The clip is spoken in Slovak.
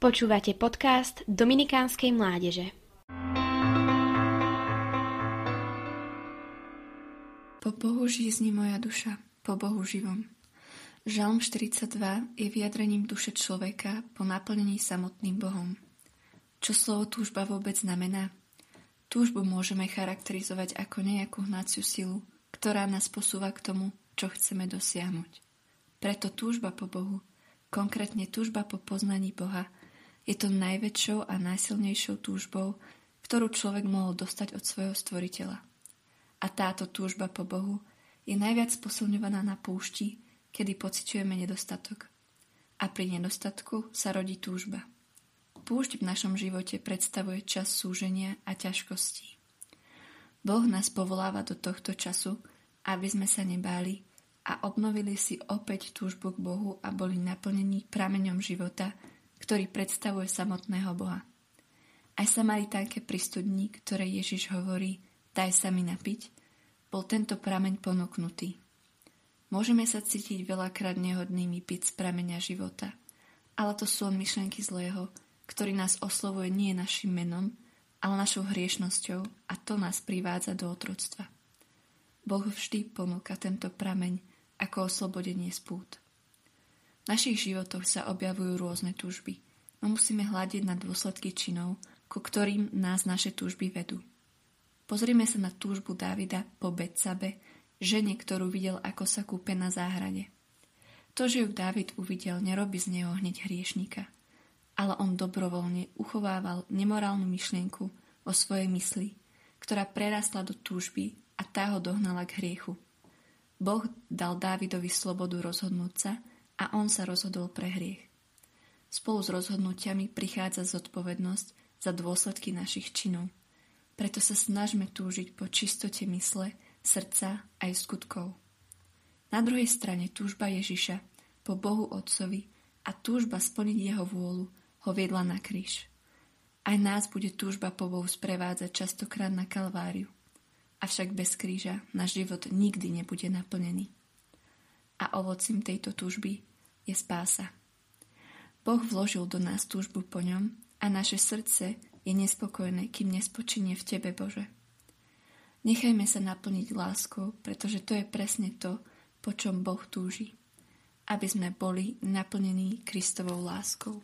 Počúvate podcast Dominikánskej mládeže. Po Bohu žízni moja duša, po Bohu živom. Žalm 42 je vyjadrením duše človeka po naplnení samotným Bohom. Čo slovo túžba vôbec znamená? Túžbu môžeme charakterizovať ako nejakú hnaciu silu, ktorá nás posúva k tomu, čo chceme dosiahnuť. Preto túžba po Bohu, konkrétne túžba po poznaní Boha, je to najväčšou a najsilnejšou túžbou, ktorú človek mohol dostať od svojho stvoriteľa. A táto túžba po Bohu je najviac posilňovaná na púšti, kedy pociťujeme nedostatok. A pri nedostatku sa rodí túžba. Púšť v našom živote predstavuje čas súženia a ťažkostí. Boh nás povoláva do tohto času, aby sme sa nebáli a obnovili si opäť túžbu k Bohu a boli naplnení prameňom života, ktorý predstavuje samotného Boha. Aj Samaritánke pri studni, ktoré Ježiš hovorí, daj sa mi napiť, bol tento prameň ponúknutý. Môžeme sa cítiť veľakrát nehodnými piť z prameňa života, ale to sú len myšlenky zlého, ktorý nás oslovuje nie našim menom, ale našou hriešnosťou a to nás privádza do otroctva. Boh vždy ponúka tento prameň ako oslobodenie z pút. V našich životoch sa objavujú rôzne túžby, no musíme hľadiť na dôsledky činov, ku ktorým nás naše túžby vedú. Pozrime sa na túžbu Dávida po Betsabe, žene, ktorú videl, ako sa kúpe na záhrade. To, že ju Dávid uvidel, nerobí z neho hneď hriešnika, ale on dobrovoľne uchovával nemorálnu myšlienku o svojej mysli, ktorá prerastla do túžby a tá ho dohnala k hriechu. Boh dal Dávidovi slobodu rozhodnúť sa a on sa rozhodol pre hriech. Spolu s rozhodnutiami prichádza zodpovednosť za dôsledky našich činov. Preto sa snažme túžiť po čistote mysle, srdca aj skutkov. Na druhej strane túžba Ježiša po Bohu Otcovi a túžba splniť Jeho vôľu ho viedla na kríž. Aj nás bude túžba po Bohu sprevádzať častokrát na Kalváriu. Avšak bez kríža náš život nikdy nebude naplnený. A ovocím tejto túžby je spása. Boh vložil do nás túžbu po ňom a naše srdce je nespokojné, kým nespočinie v Tebe, Bože. Nechajme sa naplniť láskou, pretože to je presne to, po čom Boh túži. Aby sme boli naplnení Kristovou láskou.